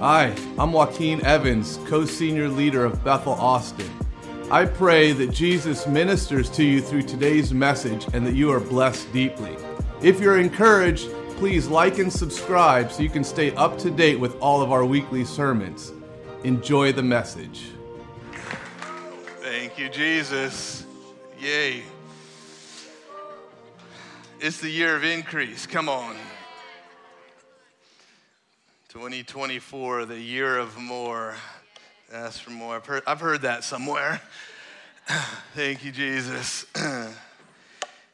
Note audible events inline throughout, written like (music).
Hi, I'm Joaquin Evans, co senior leader of Bethel Austin. I pray that Jesus ministers to you through today's message and that you are blessed deeply. If you're encouraged, please like and subscribe so you can stay up to date with all of our weekly sermons. Enjoy the message. Thank you, Jesus. Yay. It's the year of increase. Come on. 2024, the year of more. Ask for more. I've heard, I've heard that somewhere. (clears throat) Thank you, Jesus. (clears throat)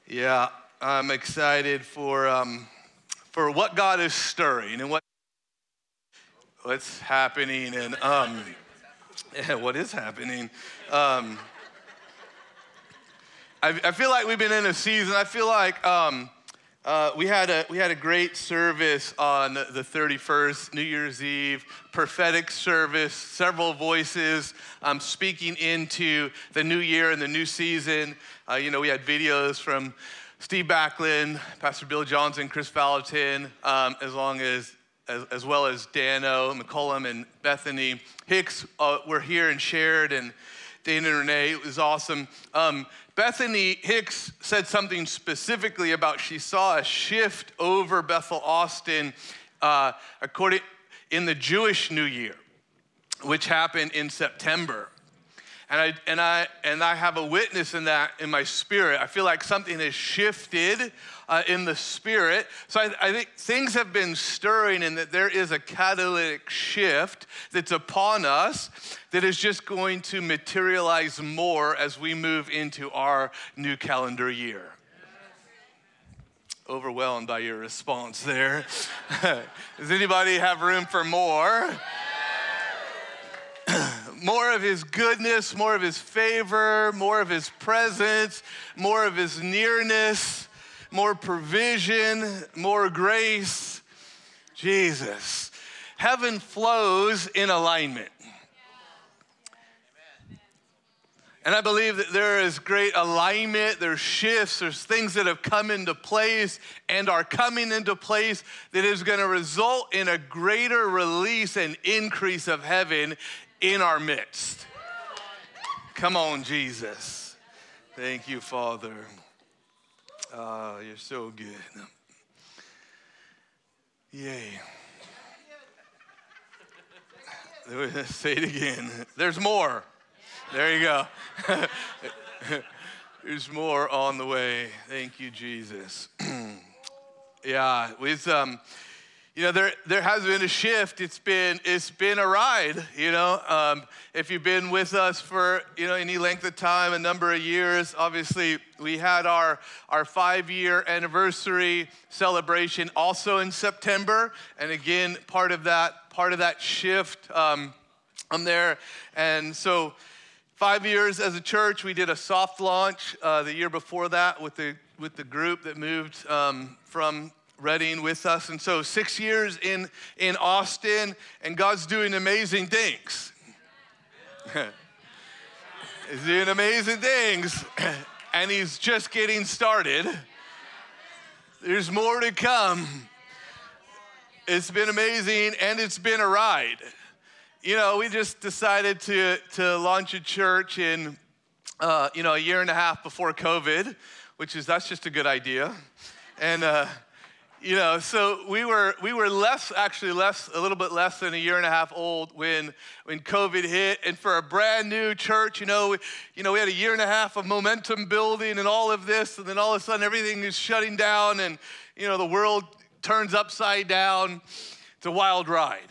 yeah, I'm excited for, um, for what God is stirring and what, what's happening and um, (laughs) yeah, what is happening. Um, I, I, feel like we've been in a season. I feel like um, uh, we, had a, we had a great service on the 31st, New Year's Eve, prophetic service, several voices um, speaking into the new year and the new season. Uh, you know, we had videos from Steve Backlund, Pastor Bill Johnson, Kris Vallotton, um, as long as as, as, well as Dano, McCollum, and Bethany Hicks uh, were here and shared, and Dana and Renee. It was awesome. Um, Bethany Hicks said something specifically about she saw a shift over Bethel Austin uh, according in the Jewish New Year, which happened in September. And I, and, I, and I have a witness in that in my spirit. I feel like something has shifted uh, in the spirit. So I, I think things have been stirring, and that there is a catalytic shift that's upon us that is just going to materialize more as we move into our new calendar year overwhelmed by your response there. (laughs) Does anybody have room for more? More of his goodness, more of his favor, more of his presence, more of his nearness, more provision, more grace. Jesus. Heaven flows in alignment. And I believe that there is great alignment, there's shifts, there's things that have come into place and are coming into place that is going to result in a greater release and increase of heaven in our midst. Come on, Jesus. Thank you, Father. Oh, you're so good. Yay. (laughs) Say it again. There's more. There you go. (laughs) There's more on the way. Thank you, Jesus. (clears throat) yeah, with um, you know, there, there has been a shift. It's been, it's been a ride, you know. Um, if you've been with us for, you know, any length of time, a number of years, obviously we had our, our five-year anniversary celebration also in September. And again, part of that, part of that shift um, I'm there. And so five years as a church, we did a soft launch uh, the year before that with the, with the group that moved um, from Redding with us. And so, six years in, in Austin, and God's doing amazing things. (laughs) He's doing amazing things, (clears throat) and He's just getting started. There's more to come. It's been amazing, and it's been a ride. You know, we just decided to, to launch a church in, uh, you know, a year and a half before COVID, which is, that's just a good idea. And, uh, you know so we were we were less actually less a little bit less than a year and a half old when when covid hit. And for a brand new church you know we, you know we had a year and a half of momentum building and all of this. And then all of a sudden everything is shutting down and you know the world turns upside down. It's a wild ride.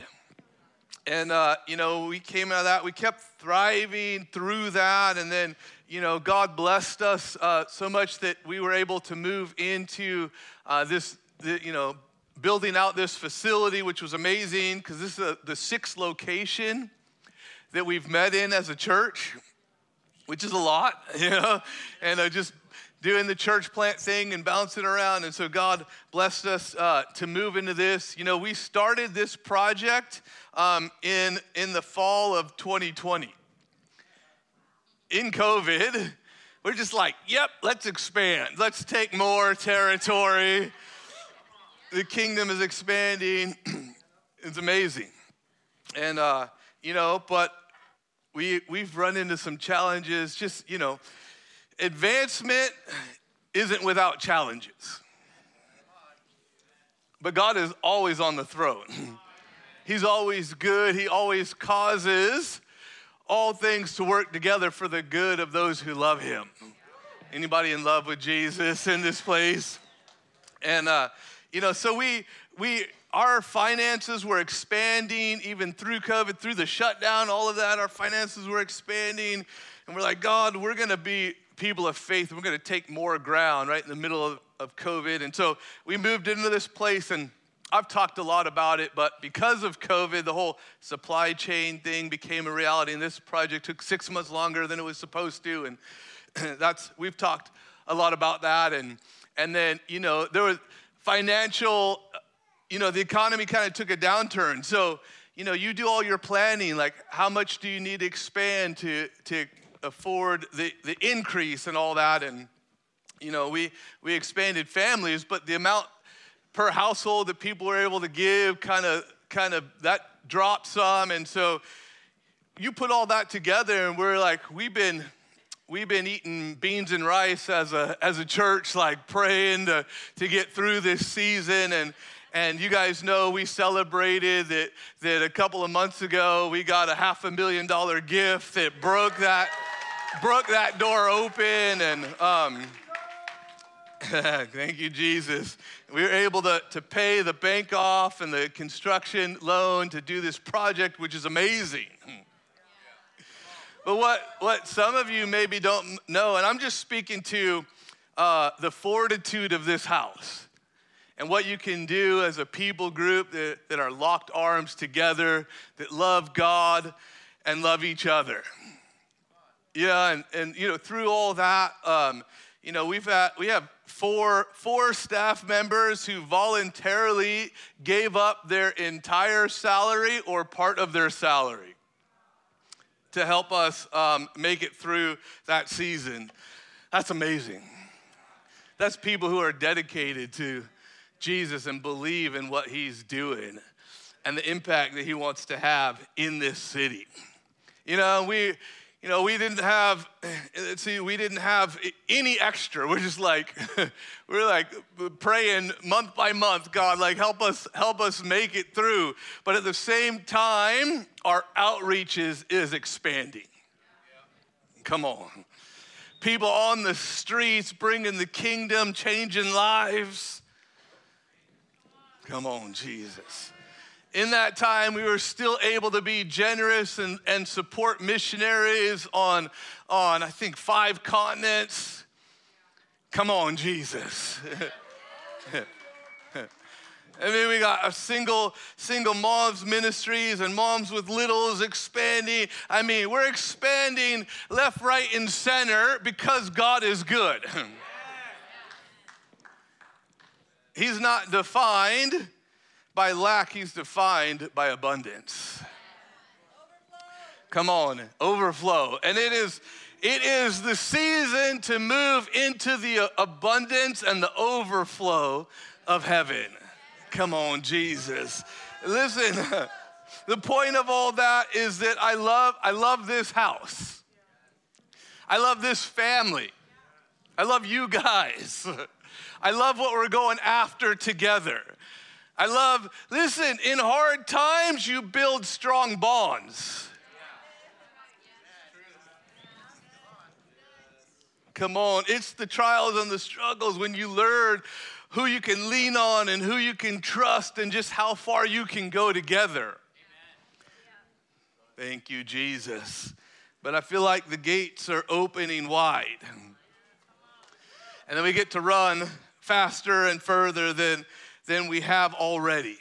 And uh, you know we came out of that. We kept thriving through that. And then you know god blessed us uh, so much that we were able to move into uh, this the, you know, building out this facility, which was amazing because this is a, the sixth location that we've met in as a church, which is a lot, (laughs) you know, and uh, just doing the church plant thing and bouncing around. And so God blessed us uh, to move into this. You know, we started this project um, in, in the fall of 2020. In COVID, (laughs) we're just like, yep, let's expand. Let's take more territory the kingdom is expanding. (clears throat) it's amazing. And, uh, you know, but we, we've run into some challenges. Just, you know, advancement isn't without challenges. But God is always on the throne. (clears throat) He's always good. He always causes all things to work together for the good of those who love him. Anybody in love with Jesus in this place? And uh, you know, so we we our finances were expanding even through COVID, through the shutdown, all of that. Our finances were expanding, and we're like, God, we're going to be people of faith. We're going to take more ground right in the middle of, of COVID. And so we moved into this place, and I've talked a lot about it, but because of COVID, the whole supply chain thing became a reality, and this project took six months longer than it was supposed to. And (clears throat) that's we've talked a lot about that. And and then you know there was financial, uh, you know, the economy kind of took a downturn. So you know, you do all your planning, like how much do you need to expand to to afford the, the increase and all that. And, you know, we, we expanded families, but the amount per household that people were able to give kind of, kind of, that dropped some. And so you put all that together and we're like, we've been, we've been eating beans and rice as a, as a church, like praying to, to get through this season. And, and you guys know we celebrated that, that a couple of months ago we got a half a million dollar gift that broke that broke that door open. And um, (laughs) thank you jesus. We were able to, to pay the bank off and the construction loan to do this project which is amazing but what, what some of you maybe don't know and i'm just speaking to uh, the fortitude of this house and what you can do as a people group that, that are locked arms together that love god and love each other. Yeah, and, and you know, through all that, um, you know, we've had, we have four, four staff members who voluntarily gave up their entire salary or part of their salary to help us um, make it through that season. That's amazing. That's people who are dedicated to Jesus and believe in what he's doing and the impact that he wants to have in this city. You know, we you know, we didn't have, eh, see, we didn't have any extra. We're just like, (laughs) we're like praying month by month, God, like help us, help us make it through. But at the same time, our outreach is, is expanding. Come on. People on the streets bringing the kingdom, changing lives. Come on, Jesus in that time, we were still able to be generous and, and support missionaries on, on, I think, five continents. Come on, Jesus. (laughs) I mean, we got a single, single moms ministries and moms with littles expanding. I mean, we're expanding left, right, and center because God is good. (laughs) He's not defined by lack, he's defined by abundance. Come on, overflow. And it is it is the season to move into the abundance and the overflow of heaven. Come on, Jesus. Listen, (laughs) the point of all that is that I love I love this house. I love this family. I love you guys. (laughs) I love what we're going after together. I love, listen, in hard times, you build strong bonds. Come on, it's the trials and the struggles when you learn who you can lean on and who you can trust and just how far you can go together. Thank you, Jesus. But I feel like the gates are opening wide. And then we get to run faster and further than than we have already.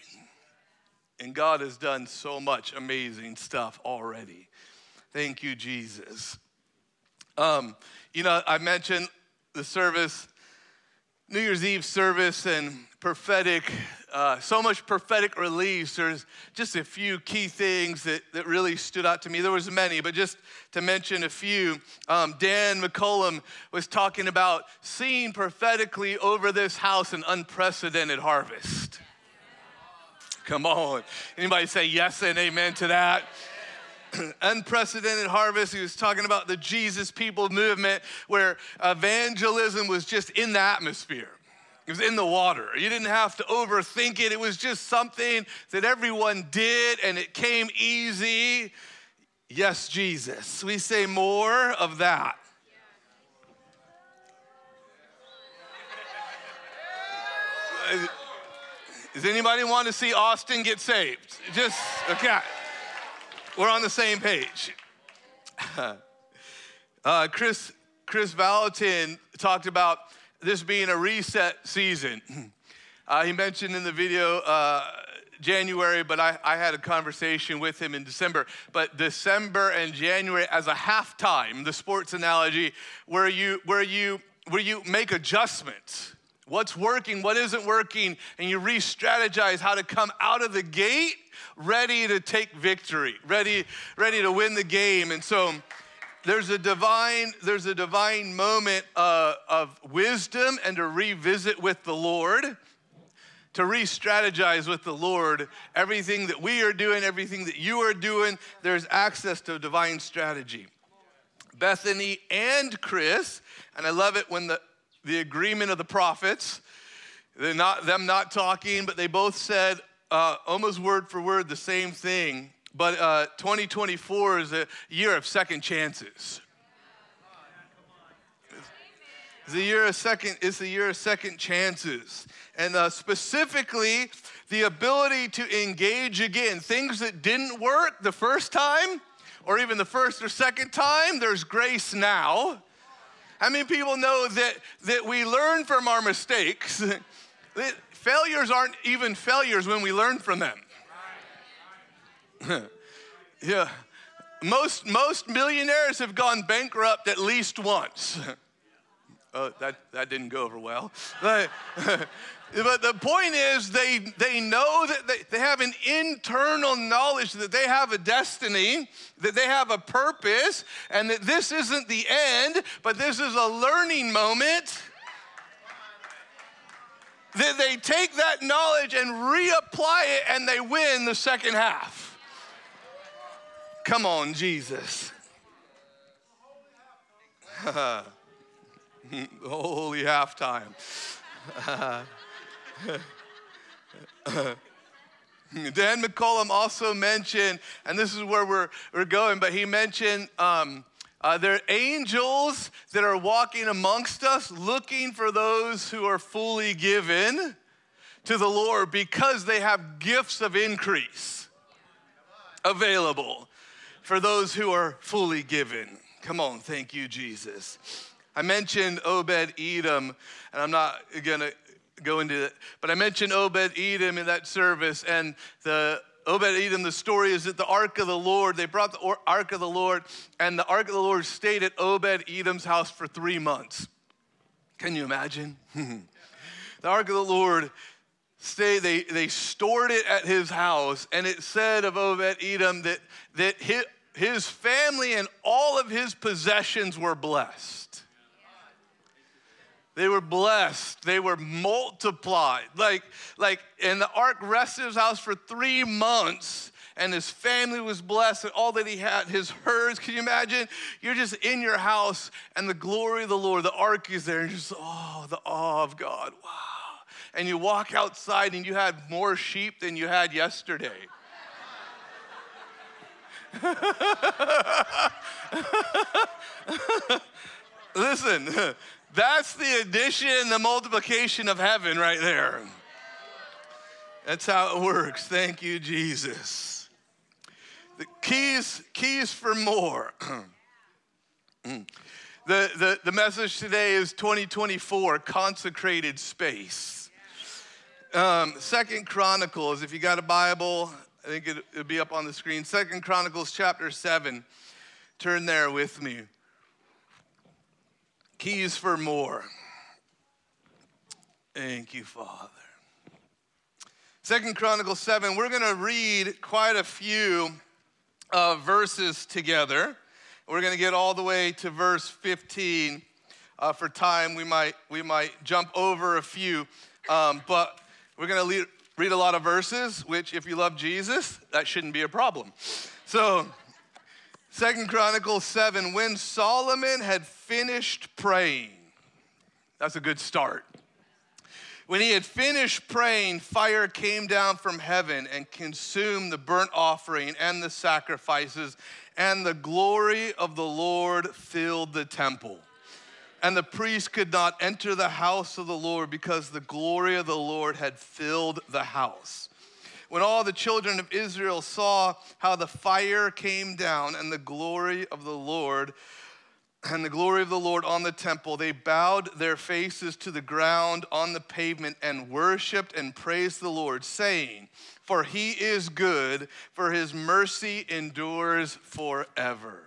And God has done so much amazing stuff already. Thank you, Jesus. Um, you know, I mentioned the service, New Year's Eve service, and prophetic, uh, so much prophetic release. There's just a few key things that, that really stood out to me. There was many, but just to mention a few, um, Dan McCollum was talking about seeing prophetically over this house an unprecedented harvest. Come on. Anybody say yes and amen to that? (clears throat) unprecedented harvest. He was talking about the Jesus people movement where evangelism was just in the atmosphere. It was in the water. You didn't have to overthink it. It was just something that everyone did and it came easy. Yes, Jesus. We say more of that. Does anybody want to see Austin get saved? Just, okay. We're on the same page. (laughs) uh, Chris, Kris Vallotton talked about this being a reset season. (clears throat) Uh, he mentioned in the video uh, January, but I, I, had a conversation with him in December. But December and January as a halftime, the sports analogy, where you where you where you make adjustments. What's working, what isn't working, and you re-strategize how to come out of the gate ready to take victory, ready, ready to win the game. And so there's a divine, there's a divine moment uh, of wisdom and to revisit with the Lord, to re-strategize with the Lord. Everything that we are doing, everything that you are doing, there's access to divine strategy. Bethany and Chris, and I love it when the, the agreement of the prophets, they're not them not talking, but they both said, uh, almost word for word the same thing, but uh, 2024 is a year of second chances. It's the year of second. It's the year of second chances, and uh, specifically the ability to engage again. Things that didn't work the first time, or even the first or second time. There's grace now. How many people know that that we learn from our mistakes? (laughs) failures aren't even failures when we learn from them. (laughs) yeah. Most, most millionaires have gone bankrupt at least once. (laughs) oh, that, that didn't go over well. (laughs) but the point is, they, they know that they, they have an internal knowledge that they have a destiny, that they have a purpose, and that this isn't the end, but this is a learning moment they take that knowledge and reapply it and they win the second half. Come on, Jesus. (laughs) Holy halftime. (laughs) Dan McCollum also mentioned, and this is where we're, we're going, but he mentioned um, uh, there are angels that are walking amongst us looking for those who are fully given to the Lord because they have gifts of increase available for those who are fully given. Come on, thank you, Jesus. I mentioned Obed Edom, and I'm not gonna go into it, but I mentioned Obed Edom in that service, and the Obed Edom, the story is that the ark of the Lord, they brought the ark of the Lord, and the ark of the Lord stayed at Obed Edom's house for three months. Can you imagine? (laughs) the ark of the Lord stayed, they, they stored it at his house, and it said of Obed Edom that, that his, his family and all of his possessions were blessed. They were blessed. They were multiplied. Like, like, and the ark rested his house for three months, and his family was blessed, and all that he had, his herds. Can you imagine? You're just in your house, and the glory of the Lord, the ark is there, and just, oh, the awe of God. Wow. And you walk outside, and you had more sheep than you had yesterday. (laughs) Listen, (laughs) that's the addition, the multiplication of heaven right there. That's how it works. Thank you, Jesus. The keys, keys for more. (clears throat) the, the, the message today is 2024 consecrated space. Um, Second Chronicles, if you got a Bible, I think it, it'll be up on the screen. Second Chronicles chapter 7. Turn there with me. Keys for more. Thank you, Father. Second Chronicles 7, we're going to read quite a few uh, verses together. We're going to get all the way to verse 15. Uh, for time, we might, we might jump over a few, um, but we're going to read a lot of verses, which, if you love Jesus, that shouldn't be a problem. So, Second Chronicles 7, when Solomon had finished praying, that's a good start. When he had finished praying, fire came down from heaven and consumed the burnt offering and the sacrifices, and the glory of the Lord filled the temple. And the priest could not enter the house of the Lord because the glory of the Lord had filled the house. When all the children of Israel saw how the fire came down and the glory of the Lord and the glory of the Lord on the temple, they bowed their faces to the ground on the pavement and worshiped and praised the Lord, saying, For he is good, for his mercy endures forever.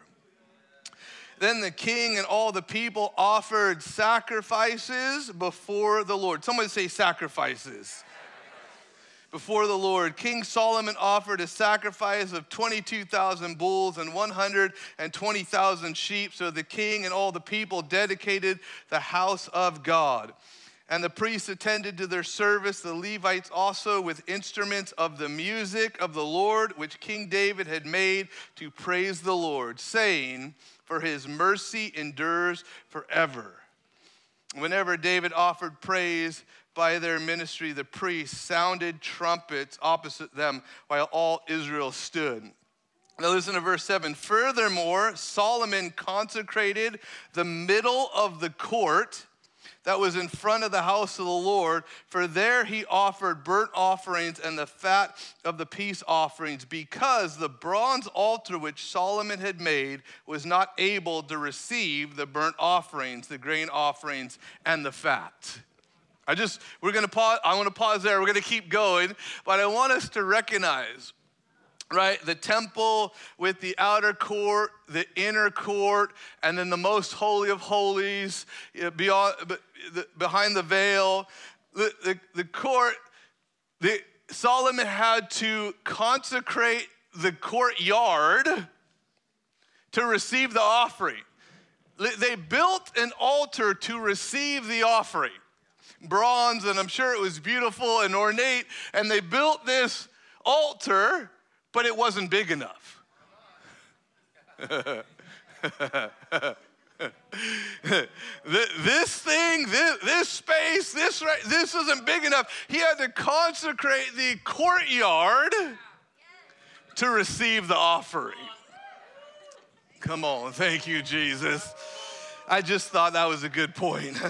Then the king and all the people offered sacrifices before the Lord. Somebody say sacrifices before the Lord. King Solomon offered a sacrifice of 22,000 bulls and 120,000 sheep. So the king and all the people dedicated the house of God. And the priests attended to their service, the Levites also with instruments of the music of the Lord, which King David had made to praise the Lord, saying, For his mercy endures forever. Whenever David offered praise, by their ministry, the priests sounded trumpets opposite them while all Israel stood. Now, listen to verse 7. Furthermore, Solomon consecrated the middle of the court that was in front of the house of the Lord, for there he offered burnt offerings and the fat of the peace offerings, because the bronze altar which Solomon had made was not able to receive the burnt offerings, the grain offerings, and the fat. I just, we're gonna pause, I wanna pause there, we're gonna keep going, but I want us to recognize, right, the temple with the outer court, the inner court, and then the most holy of holies beyond, behind the veil. The, the, the court, the, Solomon had to consecrate the courtyard to receive the offering. They built an altar to receive the offering bronze, and I'm sure it was beautiful and ornate. And they built this altar, but it wasn't big enough. (laughs) this thing, this, this space, this this isn't big enough. He had to consecrate the courtyard to receive the offering. Come on, thank you, Jesus. I just thought that was a good point. (laughs)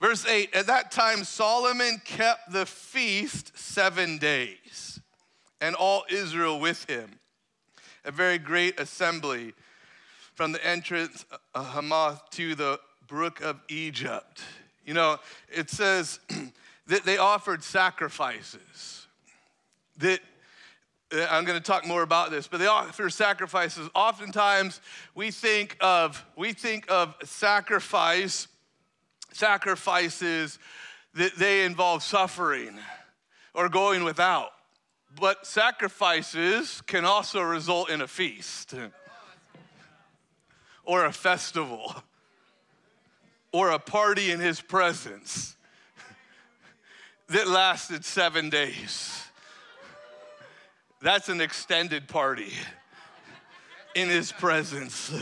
Verse 8 At that time, Solomon kept the feast seven days, and all Israel with him. A very great assembly from the entrance of Hamath to the brook of Egypt. You know, it says (clears throat) that they offered sacrifices. That uh, I'm going to talk more about this, but they offer sacrifices. Oftentimes, we think of we think of sacrifice sacrifices that they involve suffering or going without. But sacrifices can also result in a feast (laughs) or a festival or a party in his presence (laughs) that lasted seven days. That's an extended party (laughs) in his presence.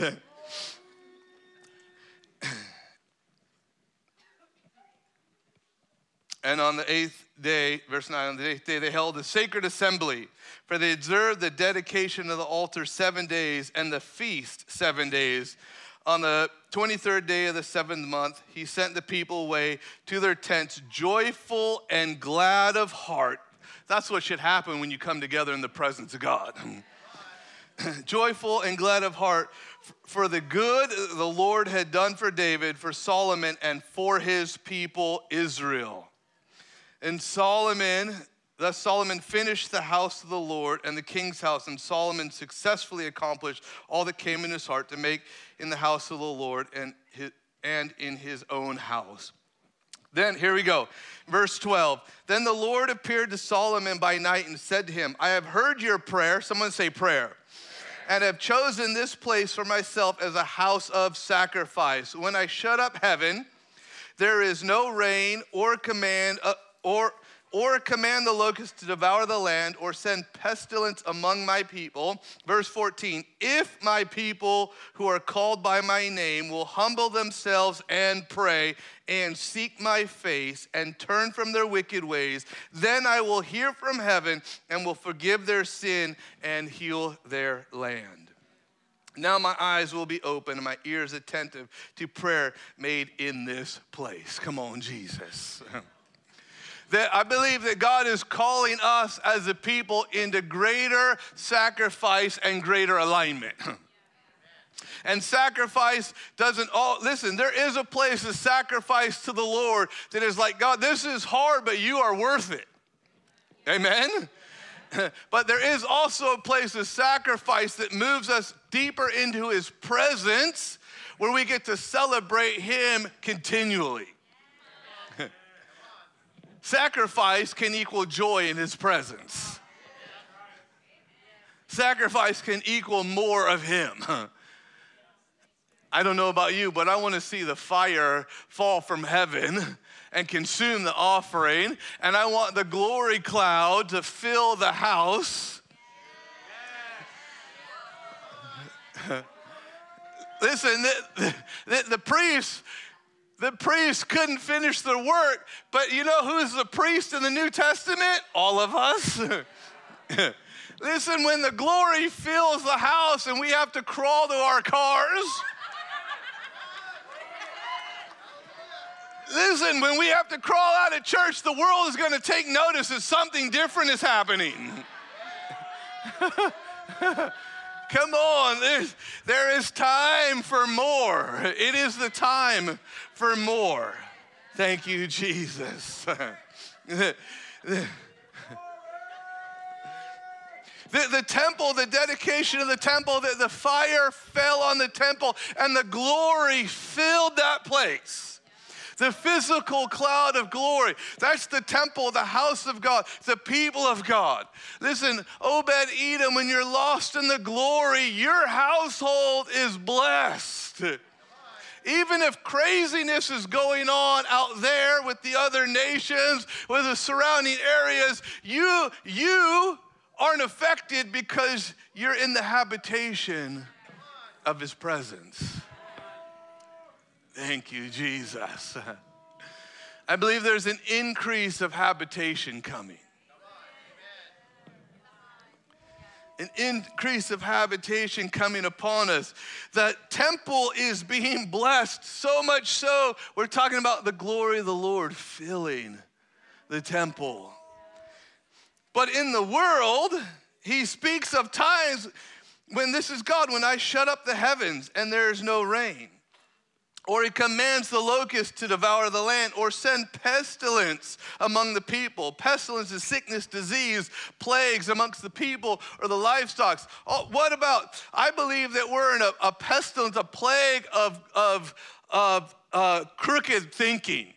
And on the eighth day, verse 9, on the eighth day, they held a sacred assembly, for they observed the dedication of the altar seven days and the feast seven days. On the 23rd day of the seventh month, he sent the people away to their tents, joyful and glad of heart. That's what should happen when you come together in the presence of God. (laughs) joyful and glad of heart for the good the Lord had done for David, for Solomon, and for his people Israel. And Solomon, thus Solomon finished the house of the Lord and the king's house, and Solomon successfully accomplished all that came in his heart to make in the house of the Lord and, his, and in his own house. Then, here we go. Verse 12. Then the Lord appeared to Solomon by night and said to him, I have heard your prayer. Someone say prayer. And have chosen this place for myself as a house of sacrifice. When I shut up heaven, there is no rain or command, uh, or or command the locust to devour the land, or send pestilence among my people. Verse 14 If my people who are called by my name will humble themselves and pray and seek my face and turn from their wicked ways, then I will hear from heaven and will forgive their sin and heal their land. Now my eyes will be open and my ears attentive to prayer made in this place. Come on, Jesus. (laughs) that I believe that God is calling us as a people into greater sacrifice and greater alignment. (clears throat) And sacrifice doesn't all, listen, there is a place of sacrifice to the Lord that is like, God, this is hard, but you are worth it. Amen? (laughs) but there is also a place of sacrifice that moves us deeper into his presence where we get to celebrate him continually. Sacrifice can equal joy in his presence. Sacrifice can equal more of him. (laughs) I don't know about you, but I want to see the fire fall from heaven and consume the offering. And I want the glory cloud to fill the house. (laughs) Listen, the, the, the priest, the priest couldn't finish the work, but you know who's the priest in the New Testament? All of us. (laughs) Listen, when the glory fills the house and we have to crawl to our cars, Listen, when we have to crawl out of church, the world is going to take notice that something different is happening. (laughs) Come on, there's, there is time for more. It is the time for more. Thank you, Jesus. (laughs) the, the, temple, the dedication of the temple, the, the fire fell on the temple and the glory filled that place the physical cloud of glory. That's the temple, the house of God, the people of God. Listen, Obed Edom, when you're lost in the glory, your household is blessed. Even if craziness is going on out there with the other nations, with the surrounding areas, you, you aren't affected because you're in the habitation of his presence. Thank you, Jesus. (laughs) I believe there's an increase of habitation coming. An increase of habitation coming upon us. The temple is being blessed, so much so, we're talking about the glory of the Lord filling the temple. But in the world, he speaks of times when this is God, when I shut up the heavens and there is no rain or he commands the locust to devour the land, or send pestilence among the people. Pestilence is sickness, disease, plagues amongst the people or the livestock. Oh, what about, I believe that we're in a, a pestilence, a plague of, of, of uh, crooked thinking.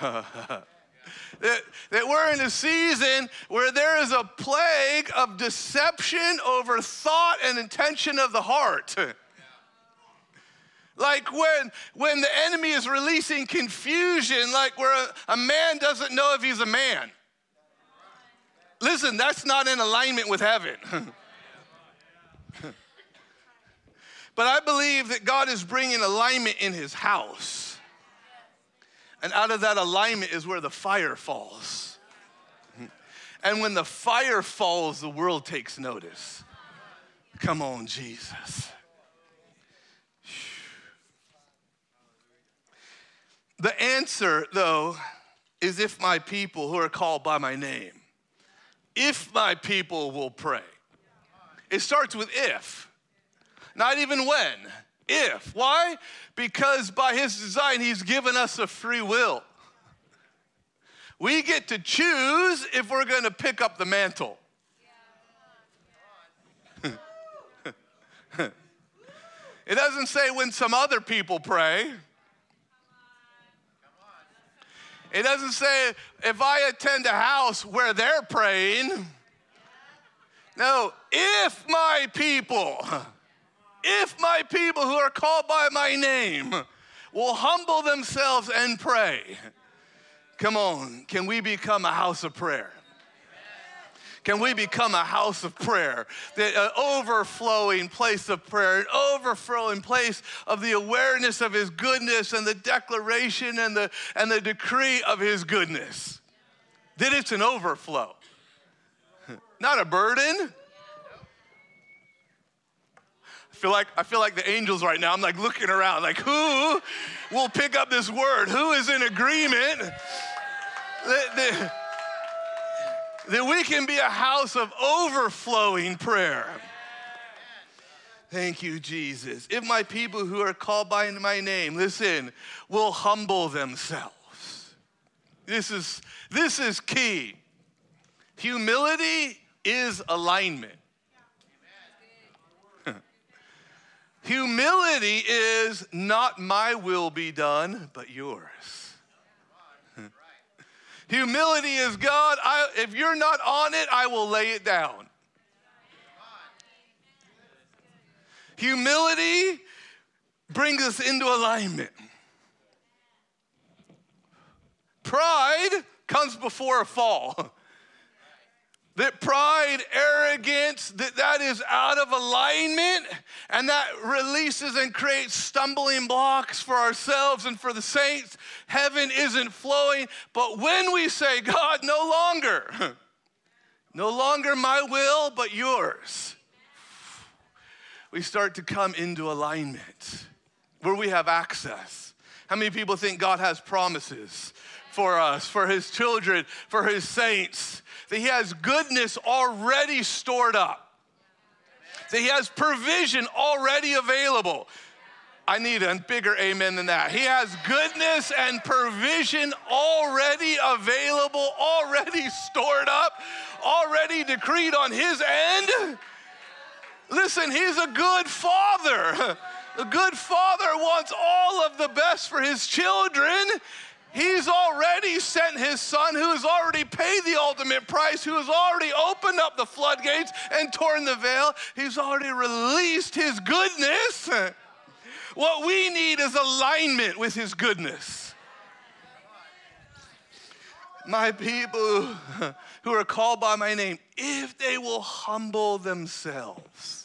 (laughs) that, that we're in a season where there is a plague of deception over thought and intention of the heart. (laughs) Like when, when the enemy is releasing confusion, like where a, a man doesn't know if he's a man. Listen, that's not in alignment with heaven. (laughs) but I believe that God is bringing alignment in his house. And out of that alignment is where the fire falls. (laughs) And when the fire falls, the world takes notice. Come on, Jesus. The answer, though, is if my people who are called by my name, if my people will pray. It starts with if, not even when. If. Why? Because by his design, he's given us a free will. We get to choose if we're going to pick up the mantle. (laughs) it doesn't say when some other people pray. It doesn't say if I attend a house where they're praying. No, if my people, if my people who are called by my name will humble themselves and pray. Come on, can we become a house of prayer? Can we become a house of prayer? The uh, overflowing place of prayer, an overflowing place of the awareness of His goodness and the declaration and the, and the decree of His goodness. That it's an overflow, (laughs) not a burden. I feel like I feel like the angels right now. I'm like looking around, like who will pick up this word? Who is in agreement? That, that, that we can be a house of overflowing prayer. Thank you, Jesus. If my people who are called by my name, listen, will humble themselves. This is, this is key. Humility is alignment. (laughs) Humility is not my will be done, but yours. Humility is God, I, if you're not on it, I will lay it down. Humility brings us into alignment. Pride comes before a fall. (laughs) that pride, arrogance, that that is out of alignment and that releases and creates stumbling blocks for ourselves and for the saints. Heaven isn't flowing, but when we say, God, no longer, (laughs) no longer my will, but yours, we start to come into alignment where we have access. How many people think God has promises for us, for his children, for his saints? That He has goodness already stored up, that He has provision already available. I need a bigger amen than that. He has goodness and provision already available, already (laughs) stored up, already decreed on His end. Listen, He's a good Father. (laughs) A good father wants all of the best for his children, He's already sent his son who has already paid the ultimate price, who has already opened up the floodgates and torn the veil. He's already released his goodness. (laughs) What we need is alignment with his goodness. My people (laughs) who are called by my name, if they will humble themselves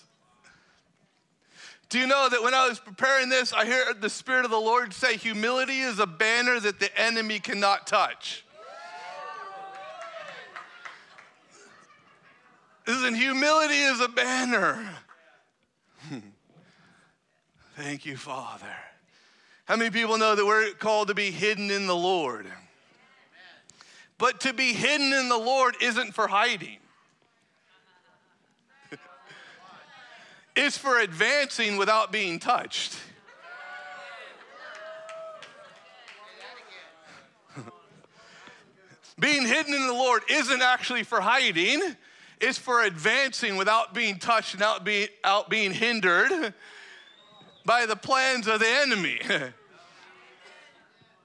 do you know that when I was preparing this, I heard the Spirit of the Lord say, humility is a banner that the enemy cannot touch. Listen, humility is a banner. (laughs) Thank you, Father. How many people know that we're called to be hidden in the Lord? But to be hidden in the Lord isn't for hiding. Is for advancing without being touched. (laughs) being hidden in the Lord isn't actually for hiding, it's for advancing without being touched and out being, out being hindered by the plans of the enemy.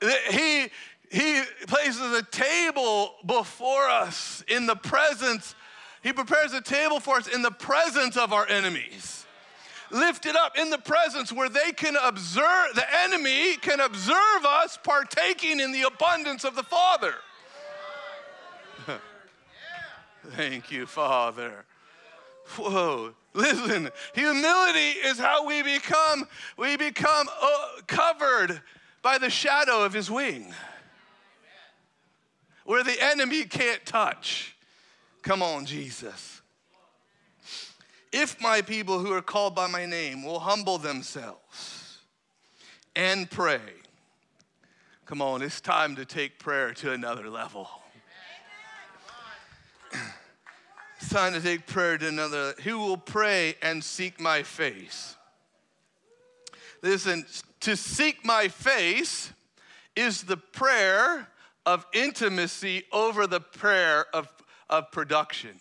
(laughs) he, he places a table before us in the presence, he prepares a table for us in the presence of our enemies lifted up in the presence where they can observe, the enemy can observe us partaking in the abundance of the Father. (laughs) Thank you, Father. Whoa. Listen, humility is how we become, we become uh, covered by the shadow of his wing. Where the enemy can't touch. Come on, Jesus. If my people who are called by my name will humble themselves and pray, come on, it's time to take prayer to another level. It's time to take prayer to another. Who will pray and seek my face? Listen, to seek my face is the prayer of intimacy over the prayer of, of production.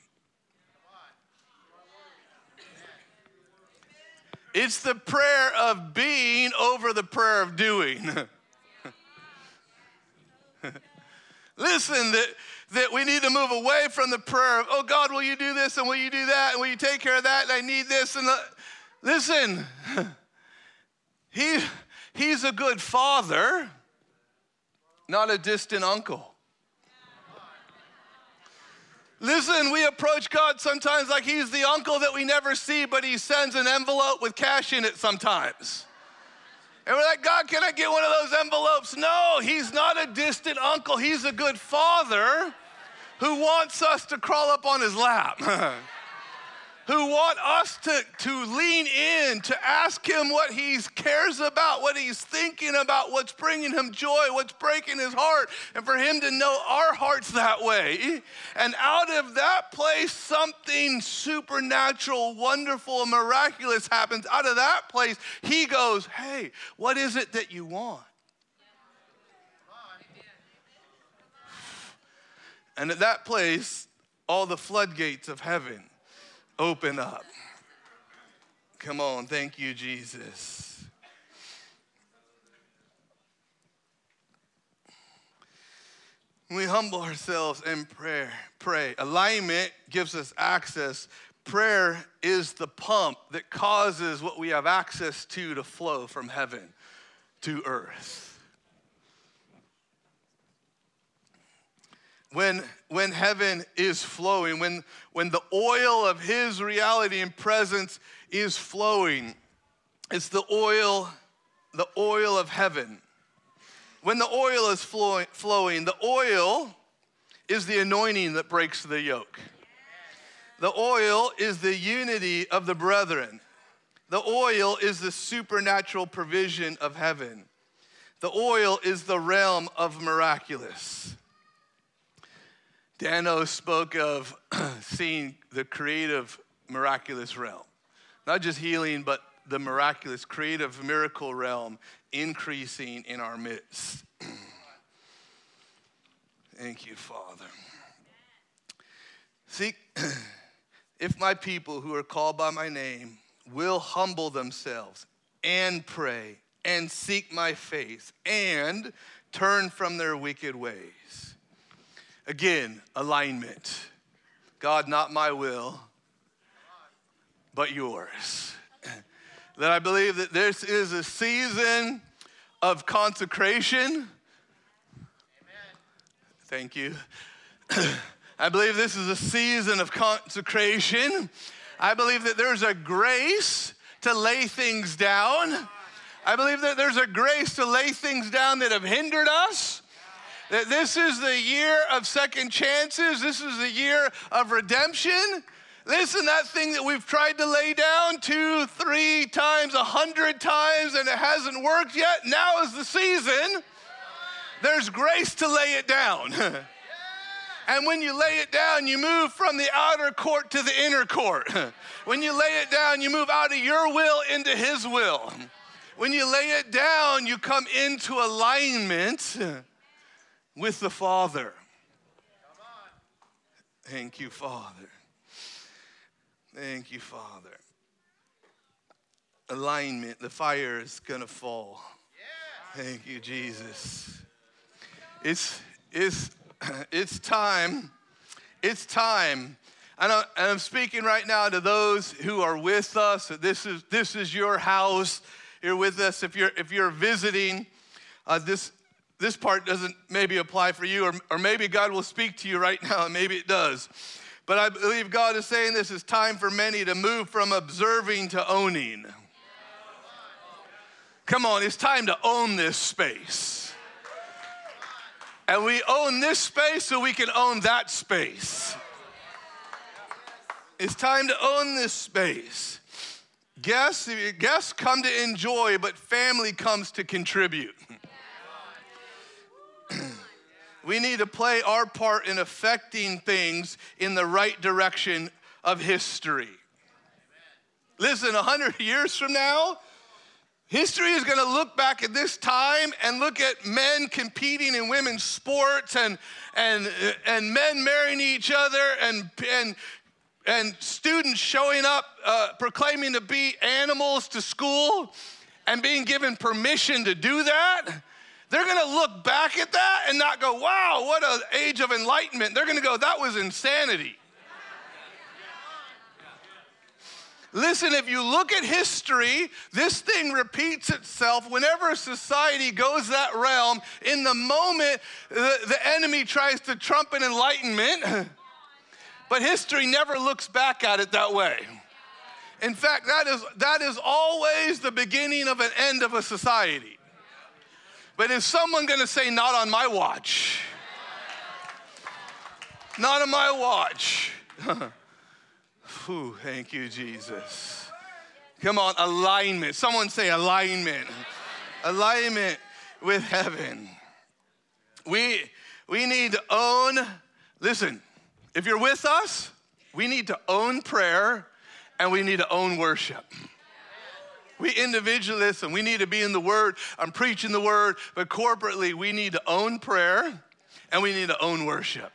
It's the prayer of being over the prayer of doing. (laughs) Listen, that, that we need to move away from the prayer of, oh God, will you do this and will you do that and will you take care of that and I need this and the, listen, (laughs) he, he's a good father, not a distant uncle. Listen, we approach God sometimes like He's the uncle that we never see, but He sends an envelope with cash in it sometimes. And we're like, God, can I get one of those envelopes? No, He's not a distant uncle. He's a good father who wants us to crawl up on His lap. (laughs) who want us to, to lean in, to ask him what he cares about, what he's thinking about, what's bringing him joy, what's breaking his heart, and for him to know our hearts that way. And out of that place, something supernatural, wonderful, miraculous happens. Out of that place, he goes, Hey, what is it that you want? And at that place, all the floodgates of heaven open up. Come on, thank you, Jesus. We humble ourselves in prayer. Pray. Alignment gives us access. Prayer is the pump that causes what we have access to to flow from heaven to earth. When, when heaven is flowing, when, when the oil of His reality and presence is flowing, it's the oil, the oil of heaven. When the oil is flowing, flowing, the oil is the anointing that breaks the yoke. The oil is the unity of the brethren. The oil is the supernatural provision of heaven. The oil is the realm of miraculous. Dano spoke of (clears throat) seeing the creative, miraculous realm. Not just healing, but the miraculous, creative, miracle realm increasing in our midst. (clears throat) Thank you, Father. See, (clears throat) if my people who are called by my name will humble themselves and pray and seek my face and turn from their wicked ways Again, alignment. God, not my will, but yours. that I believe that this is a season of consecration. Amen. Thank you. (clears throat) I believe this is a season of consecration. I believe that there's a grace to lay things down. I believe that there's a grace to lay things down that have hindered us. That this is the year of second chances, this is the year of redemption. Listen, that thing that we've tried to lay down two, three times, a hundred times, and it hasn't worked yet, now is the season. There's grace to lay it down. (laughs) And when you lay it down, you move from the outer court to the inner court. (laughs) When you lay it down, you move out of your will into His will. When you lay it down, you come into alignment (laughs) with the Father. Thank you, Father. Thank you, Father. Alignment, the fire is gonna fall. Thank you, Jesus. It's, it's, (clears throat) it's time. It's time. And I'm speaking right now to those who are with us. This is, this is your house. You're with us. If you're, if you're visiting, uh, this, this part doesn't maybe apply for you, or, or maybe God will speak to you right now, and maybe it does. But I believe God is saying this is time for many to move from observing to owning. Come on, it's time to own this space. And we own this space so we can own that space. It's time to own this space. Guests, guests come to enjoy, but family comes to contribute. We need to play our part in affecting things in the right direction of history. Listen, 100 (laughs) years from now, history is going to look back at this time and look at men competing in women's sports and, and, and men marrying each other and, and, and students showing up uh, proclaiming to be animals to school and being given permission to do that they're going to look back at that and not go, wow, what an age of enlightenment. They're going to go, that was insanity. Listen, if you look at history, this thing repeats itself whenever society goes that realm. In the moment the, the enemy tries to trump an enlightenment, (laughs) But history never looks back at it that way. In fact, that is, that is always the beginning of an end of a society. But is someone gonna say, not on my watch? Not on my watch. (laughs) Whew, thank you, Jesus. Come on, alignment. Someone say alignment. alignment with heaven. We, we need to own, listen, if you're with us, we need to own prayer and we need to own worship. We individualists and we need to be in the Word. I'm preaching the Word, but corporately, we need to own prayer and we need to own worship.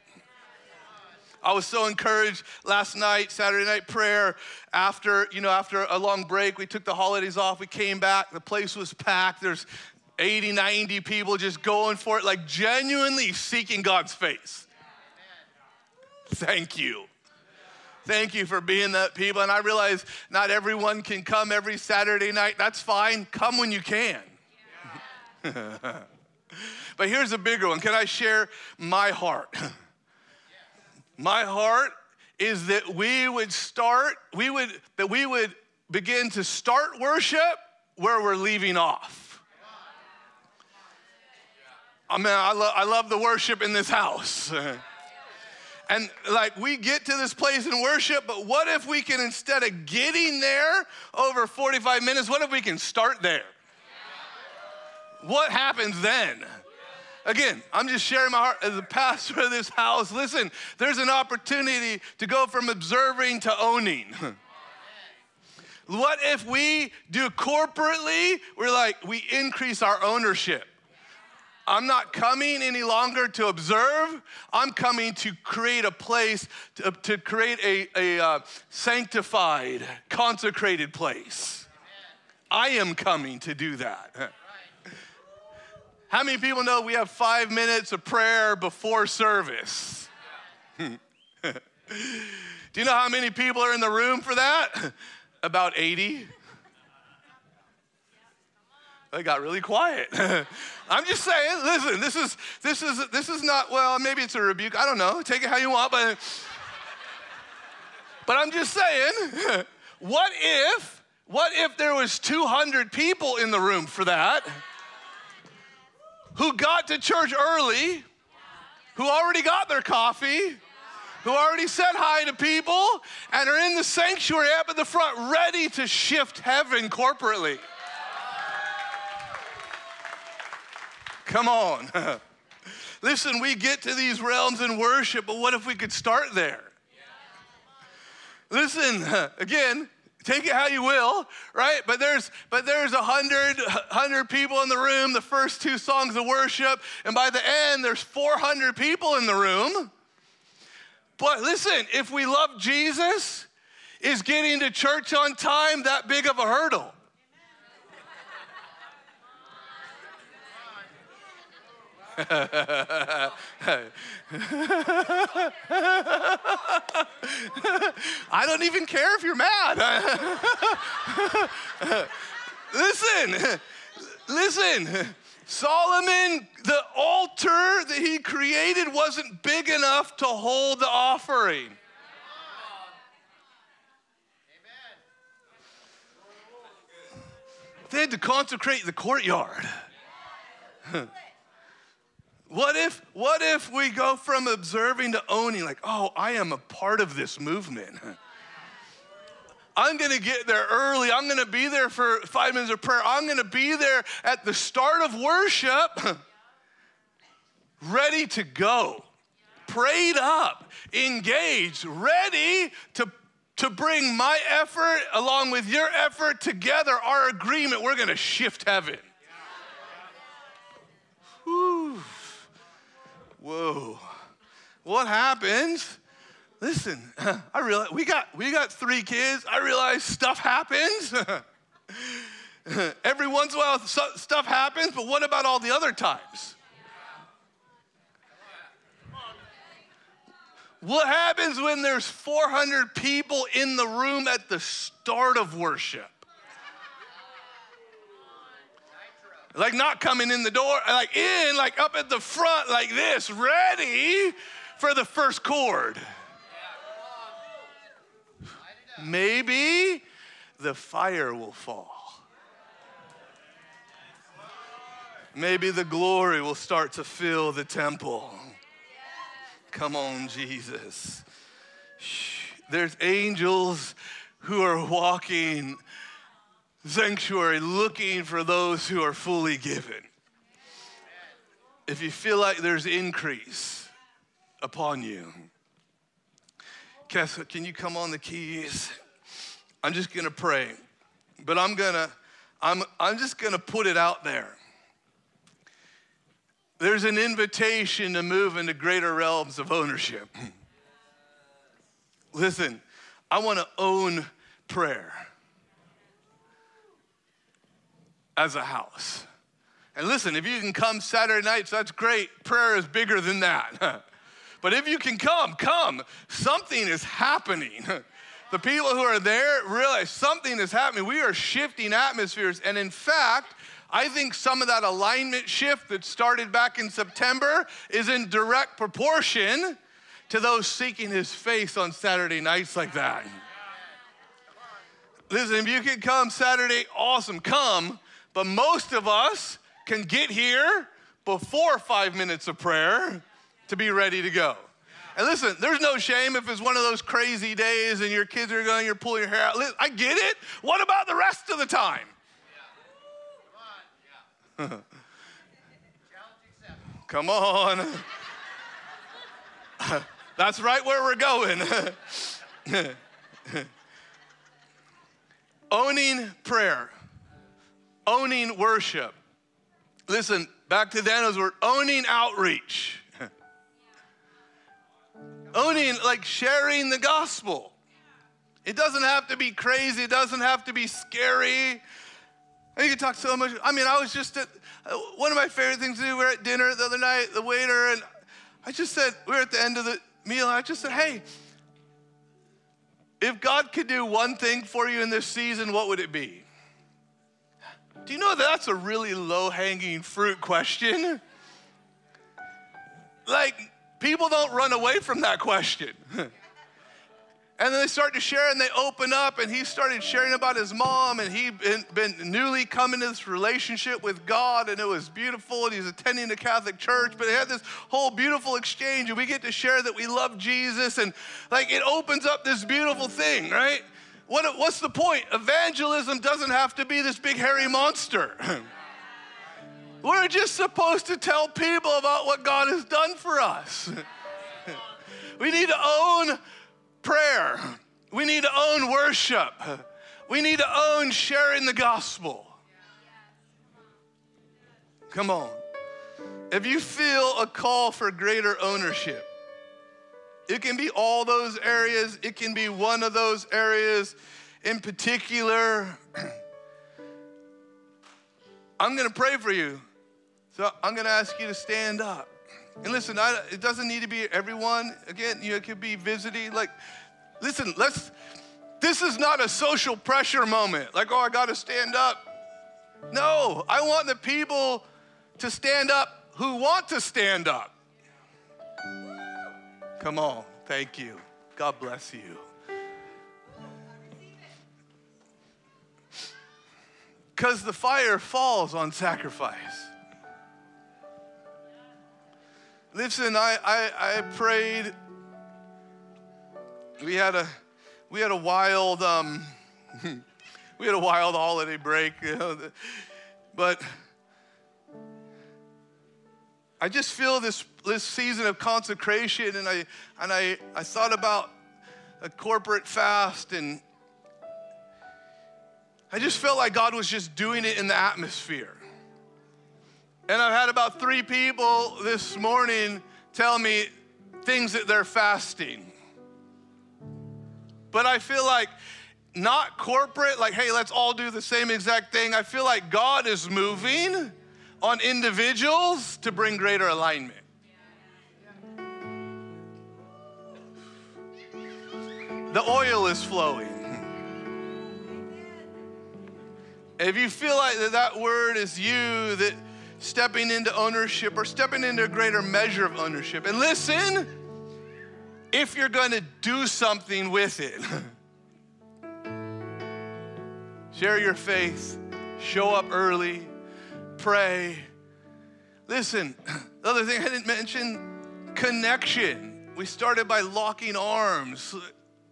I was so encouraged last night, Saturday night prayer. After, you know, after a long break, we took the holidays off, we came back, the place was packed. There's 80, 90 people just going for it, like genuinely seeking God's face. Thank you. Thank you for being that people. And I realize not everyone can come every Saturday night. That's fine. Come when you can. (laughs) but here's a bigger one. Can I share my heart? (laughs) my heart is that we would start, we would, that we would begin to start worship where we're leaving off. I mean, I, lo- I love the worship in this house. (laughs) and like we get to this place in worship, but what if we can, instead of getting there over 45 minutes, what if we can start there? What happens then? Again, I'm just sharing my heart as a pastor of this house. Listen, there's an opportunity to go from observing to owning. (laughs) What if we do corporately? We're like, we increase our ownership. I'm not coming any longer to observe. I'm coming to create a place, to, to create a, a uh, sanctified, consecrated place. I am coming to do that. How many people know we have five minutes of prayer before service? (laughs) do you know how many people are in the room for that? About 80. It got really quiet. (laughs) I'm just saying, listen, this is this is this is not well, maybe it's a rebuke. I don't know. Take it how you want, but but I'm just saying, (laughs) what if what if there was 200 people in the room for that who got to church early, who already got their coffee, who already said hi to people and are in the sanctuary up at the front ready to shift heaven corporately? Come on. (laughs) Listen, we get to these realms in worship, but what if we could start there? Listen, (laughs) again, take it how you will, right? But there's but there's a hundred (laughs) hundred people in the room. The first two songs of worship, and by the end, there's 400 people in the room. But listen, if we love Jesus, is getting to church on time that big of a hurdle? I don't even care if you're mad. listen, listen. Solomon, the altar that he created wasn't big enough to hold the offering. They had to consecrate the courtyard. What if, what if we go from observing to owning, like, oh, I am a part of this movement? (laughs) I'm gonna get there early. I'm gonna be there for five minutes of prayer. I'm gonna be there at the start of worship, (laughs) ready to go, prayed up, engaged, ready to, to bring my effort along with your effort together, our agreement. We're gonna shift heaven. Whoa. What happens? Listen, (laughs) I realize we got we got three kids. I realize stuff happens. (laughs) Every once in a while, stuff happens, but what about all the other times? What happens when there's 400 people in the room at the start of worship? Like not coming in the door, like in, like up at the front, like this, ready for the first chord. maybe the fire will fall. Maybe the glory will start to fill the temple. Come on, Jesus. There's angels who are walking sanctuary looking for those who are fully given. If you feel like there's increase upon you, Kessa, can you come on the keys? I'm just gonna pray, but I'm gonna, I'm, I'm just gonna put it out there. There's an invitation to move into greater realms of ownership. Listen, I wanna own prayer as a house. And listen, if you can come Saturday nights, that's great. Prayer is bigger than that. (laughs) but if you can come, come. Something is happening. (laughs) the people who are there realize something is happening. We are shifting atmospheres. And in fact, I think some of that alignment shift that started back in September is in direct proportion to those seeking his face on Saturday nights like that. Listen, if you can come Saturday, awesome, come. But most of us can get here before five minutes of prayer to be ready to go. And listen, there's no shame if it's one of those crazy days and your kids are going, you're pulling your hair out. I get it. What about the rest of the time? (laughs) Come on. (laughs) That's right where we're going. (laughs) Owning prayer, owning worship. Listen, back to Daniel's word, owning outreach. (laughs) owning, like sharing the gospel. It doesn't have to be crazy, it doesn't have to be scary. And you can talk so much. I mean, I was just at uh, one of my favorite things to do. We were at dinner the other night, the waiter, and I just said, we were at the end of the meal, and I just said, hey, if God could do one thing for you in this season, what would it be? Do you know that that's a really low hanging fruit question? Like, people don't run away from that question. (laughs) And then they start to share and they open up, and he started sharing about his mom, and he'd been, been, newly come into this relationship with God, and it was beautiful, and he's attending the Catholic church, but they had this whole beautiful exchange, and we get to share that we love Jesus, and like it opens up this beautiful thing, right? What, what's the point? Evangelism doesn't have to be this big hairy monster. (laughs) We're just supposed to tell people about what God has done for us. (laughs) we need to own prayer. We need to own worship. We need to own sharing the gospel. Come on. If you feel a call for greater ownership, it can be all those areas, it can be one of those areas in particular. (clears throat) I'm going to pray for you. So I'm going to ask you to stand up. And listen, I, it doesn't need to be everyone. Again, you know, it could be visiting. Like, listen, let's. This is not a social pressure moment. Like, oh, I got to stand up. No, I want the people to stand up who want to stand up. Come on, thank you. God bless you. Because the fire falls on sacrifice. Listen, I, I, I prayed. We had a we had a wild um, (laughs) we had a wild holiday break, you know, but I just feel this this season of consecration, and I and I I thought about a corporate fast, and I just felt like God was just doing it in the atmosphere. And I've had about three people this morning tell me things that they're fasting. But I feel like not corporate, like, hey, let's all do the same exact thing. I feel like God is moving on individuals to bring greater alignment. The oil is flowing. If you feel like that, that word is you, that stepping into ownership or stepping into a greater measure of ownership. And listen, if you're going to do something with it, (laughs) Share your faith. Show up early. Pray. Listen, (clears throat) the other thing I didn't mention connection. We started by locking arms.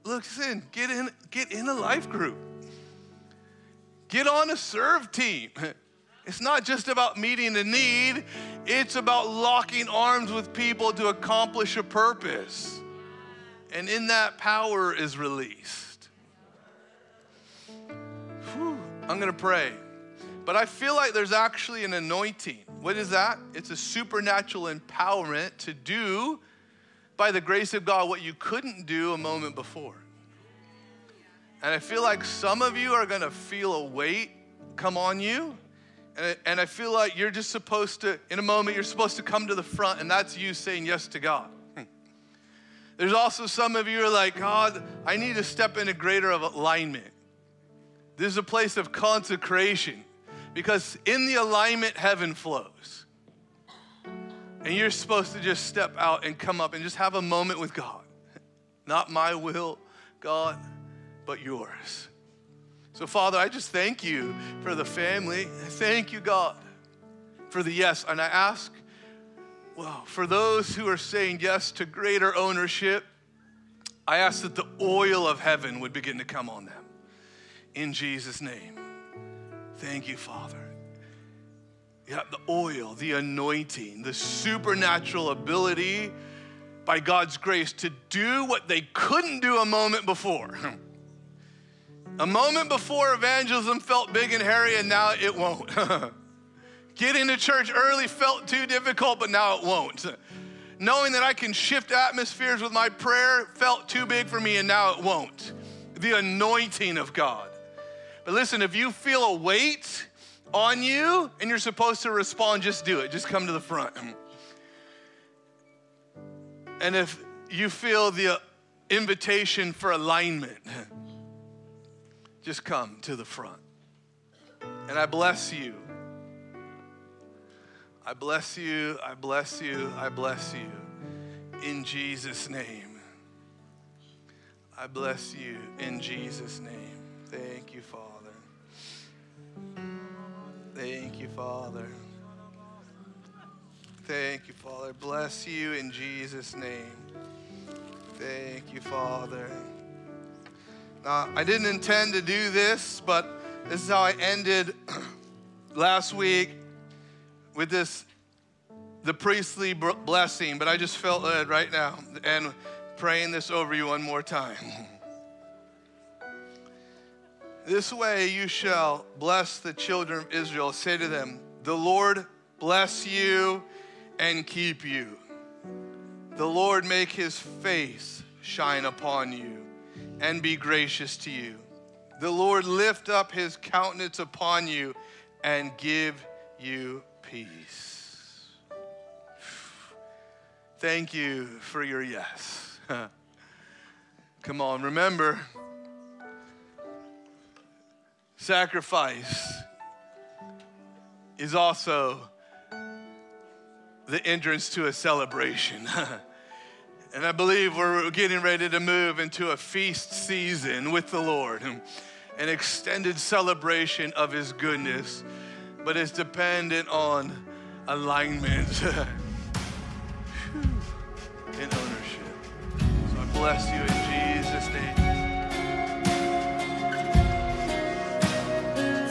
Look, listen, get in, get in a life group. Get on a serve team. (laughs) It's not just about meeting a need, it's about locking arms with people to accomplish a purpose. And in that, power is released. Whew, I'm to pray. But I feel like there's actually an anointing. What is that? It's a supernatural empowerment to do, by the grace of God, what you couldn't do a moment before. And I feel like some of you are to feel a weight come on you and, I feel like you're just supposed to, in a moment, you're supposed to come to the front, and that's you saying yes to God. (laughs) There's also some of you are like, God, I need to step into greater of alignment. This is a place of consecration because in the alignment, heaven flows. And you're supposed to just step out and come up and just have a moment with God. (laughs) Not my will, God, but yours. So, Father, I just thank you for the family. Thank you, God, for the yes. And I ask, well, for those who are saying yes to greater ownership, I ask that the oil of heaven would begin to come on them. In Jesus' name. Thank you, Father. Yeah, the oil, the anointing, the supernatural ability by God's grace to do what they couldn't do a moment before. (laughs) A moment before evangelism felt big and hairy, and now it won't. (laughs) Getting to church early felt too difficult, but now it won't. (laughs) Knowing that I can shift atmospheres with my prayer felt too big for me, and now it won't. The anointing of God. But listen, if you feel a weight on you and you're supposed to respond, just do it. Just come to the front. And if you feel the uh, invitation for alignment, just come to the front. And I bless you. I bless you. I bless you. I bless you. In Jesus' name. I bless you in Jesus' name. Thank you, Father. Thank you, Father. Thank you, Father. Bless you in Jesus' name. Thank you, Father. Uh, I didn't intend to do this, but this is how I ended (clears throat) last week with this the priestly blessing, but I just felt right now and praying this over you one more time. (laughs) This way you shall bless the children of Israel. Say to them, The Lord bless you and keep you. The Lord make his face shine upon you and be gracious to you. The Lord lift up his countenance upon you and give you peace. Thank you for your yes. (laughs) Come on, remember, sacrifice is also the entrance to a celebration. (laughs) And I believe we're getting ready to move into a feast season with the Lord, an extended celebration of His goodness, but it's dependent on alignment (laughs) and ownership. So I bless you